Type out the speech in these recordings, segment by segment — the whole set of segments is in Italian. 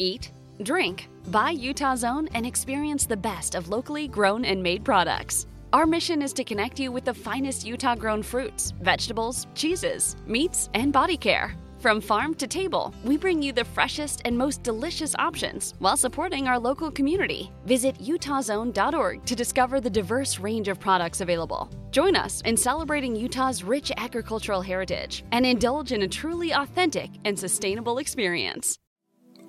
eat, drink, buy Utah's own, and experience the best of locally grown and made products. Our mission is to connect you with the finest Utah grown fruits, vegetables, cheeses, meats, and body care. From farm to table, we bring you the freshest and most delicious options while supporting our local community. Visit utahzone.org to discover the diverse range of products available. Join us in celebrating Utah's rich agricultural heritage and indulge in a truly authentic and sustainable experience.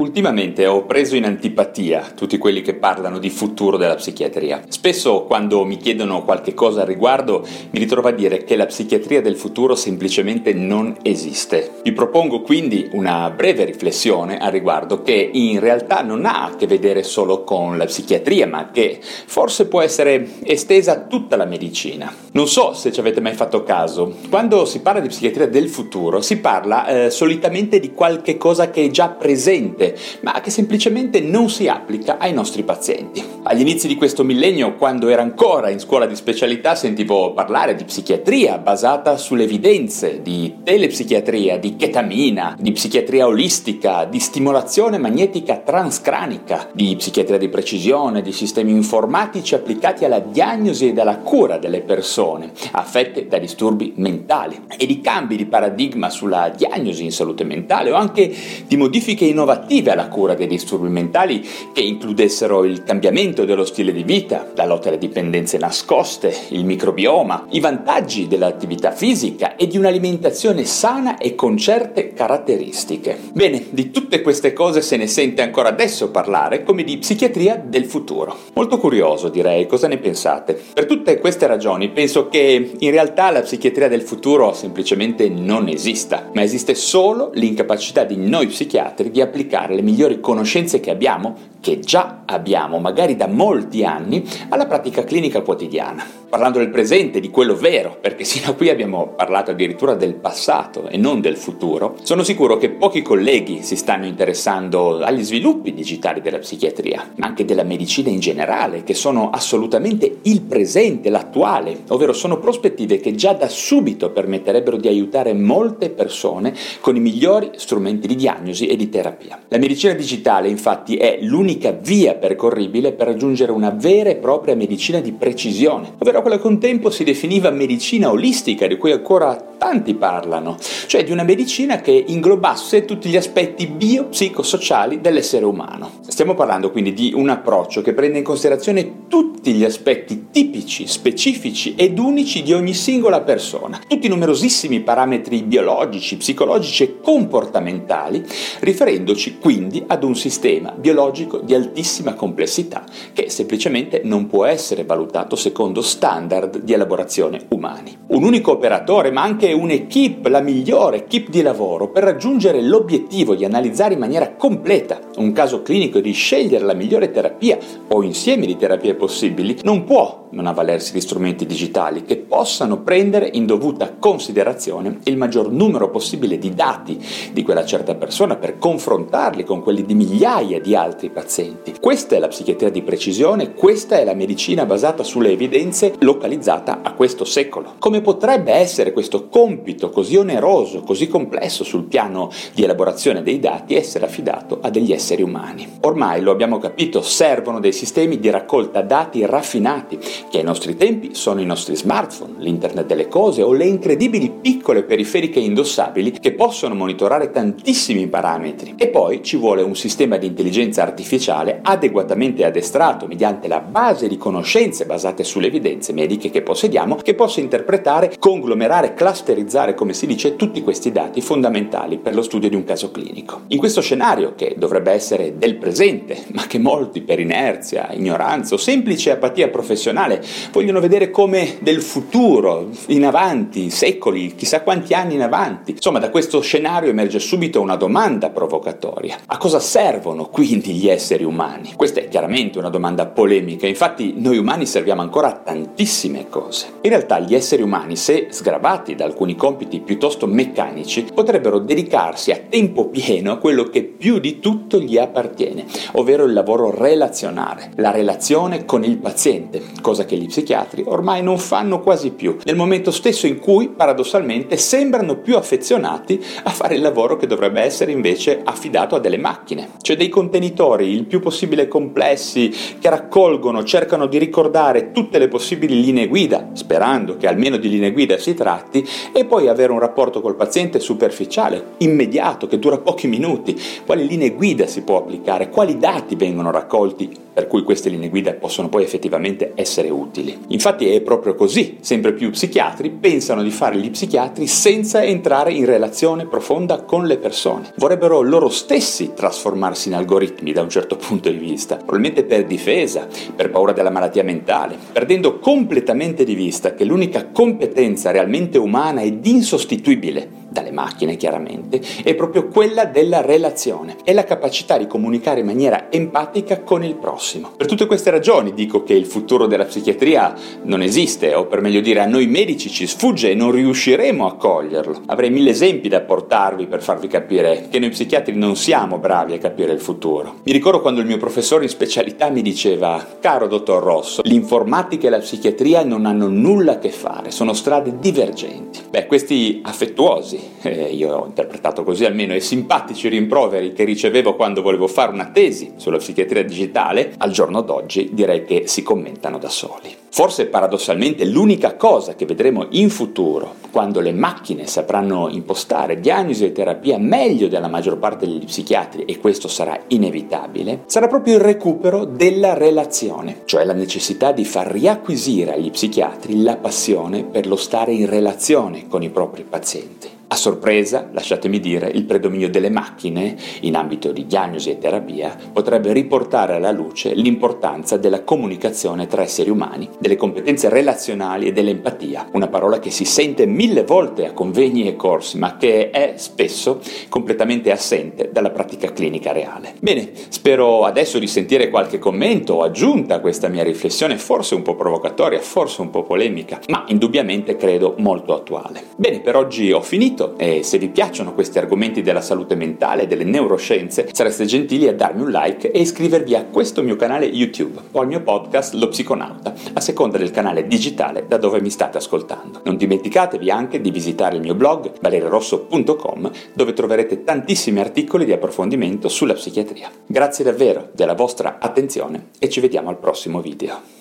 Ultimamente ho preso in antipatia tutti quelli che parlano di futuro della psichiatria. Spesso quando mi chiedono qualche cosa al riguardo mi ritrovo a dire che la psichiatria del futuro semplicemente non esiste. Vi propongo quindi una breve riflessione al riguardo che in realtà non ha a che vedere solo con la psichiatria ma che forse può essere estesa a tutta la medicina. Non so se ci avete mai fatto caso, quando si parla di psichiatria del futuro si parla eh, solitamente di qualche cosa che è già presente ma che semplicemente non si applica ai nostri pazienti. Agli inizi di questo millennio, quando era ancora in scuola di specialità, sentivo parlare di psichiatria basata sulle evidenze, di telepsichiatria, di chetamina, di psichiatria olistica, di stimolazione magnetica transcranica, di psichiatria di precisione, di sistemi informatici applicati alla diagnosi e alla cura delle persone affette da disturbi mentali e di cambi di paradigma sulla diagnosi in salute mentale o anche di modifiche innovative alternative alla cura dei disturbi mentali che includessero il cambiamento dello stile di vita, la lotta alle dipendenze nascoste, il microbioma, i vantaggi dell'attività fisica e di un'alimentazione sana e con certe caratteristiche. Bene, di tutte queste cose se ne sente ancora adesso parlare come di psichiatria del futuro. Molto curioso direi, cosa ne pensate? Per tutte queste ragioni penso che in realtà la psichiatria del futuro semplicemente non esista, ma esiste solo l'incapacità di noi psichiatri di applicare le migliori conoscenze che abbiamo, che già abbiamo, magari da molti anni, alla pratica clinica quotidiana. Parlando del presente, di quello vero, perché sino a qui abbiamo parlato addirittura del passato e non del futuro, sono sicuro che pochi colleghi si stanno interessando agli sviluppi digitali della psichiatria, ma anche della medicina in generale, che sono assolutamente il presente, l'attuale, ovvero sono prospettive che già da subito permetterebbero di aiutare molte persone con i migliori strumenti di diagnosi e di terapia. La medicina digitale infatti è l'unica via percorribile per raggiungere una vera e propria medicina di precisione, ovvero quella che un tempo si definiva medicina olistica, di cui ancora tanti parlano, cioè di una medicina che inglobasse tutti gli aspetti bio-psicosociali dell'essere umano. Stiamo parlando quindi di un approccio che prende in considerazione tutti gli aspetti tipici, specifici ed unici di ogni singola persona, tutti i numerosissimi parametri biologici, psicologici e comportamentali, riferendoci quindi ad un sistema biologico di altissima complessità che semplicemente non può essere valutato secondo standard di elaborazione umani. Un unico operatore, ma anche un'equipe, la migliore equipe di lavoro, per raggiungere l'obiettivo di analizzare in maniera completa un caso clinico e di scegliere la migliore terapia o insieme di terapie possibili, non può non avvalersi di strumenti digitali che possano prendere in dovuta considerazione il maggior numero possibile di dati di quella certa persona per confrontarli con quelli di migliaia di altri pazienti. Questa è la psichiatria di precisione, questa è la medicina basata sulle evidenze localizzata a questo secolo. Come potrebbe essere questo compito così oneroso, così complesso sul piano di elaborazione dei dati essere affidato a degli esseri umani? Ormai lo abbiamo capito, servono dei sistemi di raccolta dati raffinati che ai nostri tempi sono i nostri smartphone, l'internet delle cose o le incredibili piccole periferiche indossabili che possono monitorare tantissimi parametri. E poi ci vuole un sistema di intelligenza artificiale adeguatamente addestrato mediante la base di conoscenze basate sulle evidenze mediche che possediamo che possa interpretare, conglomerare, clusterizzare, come si dice, tutti questi dati fondamentali per lo studio di un caso clinico. In questo scenario, che dovrebbe essere del presente, ma che molti per inerzia, ignoranza o semplice apatia professionale vogliono vedere come del futuro, in avanti, secoli, chissà quanti anni in avanti. Insomma, da questo scenario emerge subito una domanda provocatoria. A cosa servono quindi gli esseri umani? Questa è chiaramente una domanda polemica, infatti noi umani serviamo ancora a tantissime cose. In realtà gli esseri umani, se sgravati da alcuni compiti piuttosto meccanici, potrebbero dedicarsi a tempo pieno a quello che più di tutto gli appartiene, ovvero il lavoro relazionale, la relazione con il paziente, cosa che gli psichiatri ormai non fanno quasi più, nel momento stesso in cui paradossalmente sembrano più affezionati a fare il lavoro che dovrebbe essere invece affidato a delle macchine, cioè dei contenitori il più possibile complessi che raccolgono, cercano di ricordare tutte le possibili linee guida, sperando che almeno di linee guida si tratti, e poi avere un rapporto col paziente superficiale, immediato, che dura pochi minuti, quali linee guida si può applicare, quali dati vengono raccolti per cui queste linee guida possono poi effettivamente essere utili. Infatti è proprio così, sempre più psichiatri pensano di fare gli psichiatri senza entrare in relazione profonda con le persone. Vorrebbero loro stessi trasformarsi in algoritmi da un certo punto di vista, probabilmente per difesa, per paura della malattia mentale, perdendo completamente di vista che l'unica competenza realmente umana ed insostituibile dalle macchine chiaramente, è proprio quella della relazione, è la capacità di comunicare in maniera empatica con il prossimo. Per tutte queste ragioni dico che il futuro della psichiatria non esiste, o per meglio dire a noi medici ci sfugge e non riusciremo a coglierlo. Avrei mille esempi da portarvi per farvi capire che noi psichiatri non siamo bravi a capire il futuro. Mi ricordo quando il mio professore in specialità mi diceva, caro dottor Rosso, l'informatica e la psichiatria non hanno nulla a che fare, sono strade divergenti. Beh, questi affettuosi, eh, io ho interpretato così almeno, e simpatici rimproveri che ricevevo quando volevo fare una tesi sulla psichiatria digitale, al giorno d'oggi direi che si commentano da soli. Forse paradossalmente l'unica cosa che vedremo in futuro, quando le macchine sapranno impostare diagnosi e terapia meglio della maggior parte degli psichiatri, e questo sarà inevitabile, sarà proprio il recupero della relazione, cioè la necessità di far riacquisire agli psichiatri la passione per lo stare in relazione con i propri pazienti. A sorpresa, lasciatemi dire, il predominio delle macchine in ambito di diagnosi e terapia potrebbe riportare alla luce l'importanza della comunicazione tra esseri umani, delle competenze relazionali e dell'empatia, una parola che si sente mille volte a convegni e corsi, ma che è spesso completamente assente dalla pratica clinica reale. Bene, spero adesso di sentire qualche commento o aggiunta a questa mia riflessione, forse un po' provocatoria, forse un po' polemica, ma indubbiamente credo molto attuale. Bene, per oggi ho finito commento e se vi piacciono questi argomenti della salute mentale e delle neuroscienze sareste gentili a darmi un like e iscrivervi a questo mio canale YouTube o al mio podcast Lo Psiconauta, a seconda del canale digitale da dove mi state ascoltando. Non dimenticatevi anche di visitare il mio blog valerirosso.com dove troverete tantissimi articoli di approfondimento sulla psichiatria. Grazie davvero della vostra attenzione e ci vediamo al prossimo video.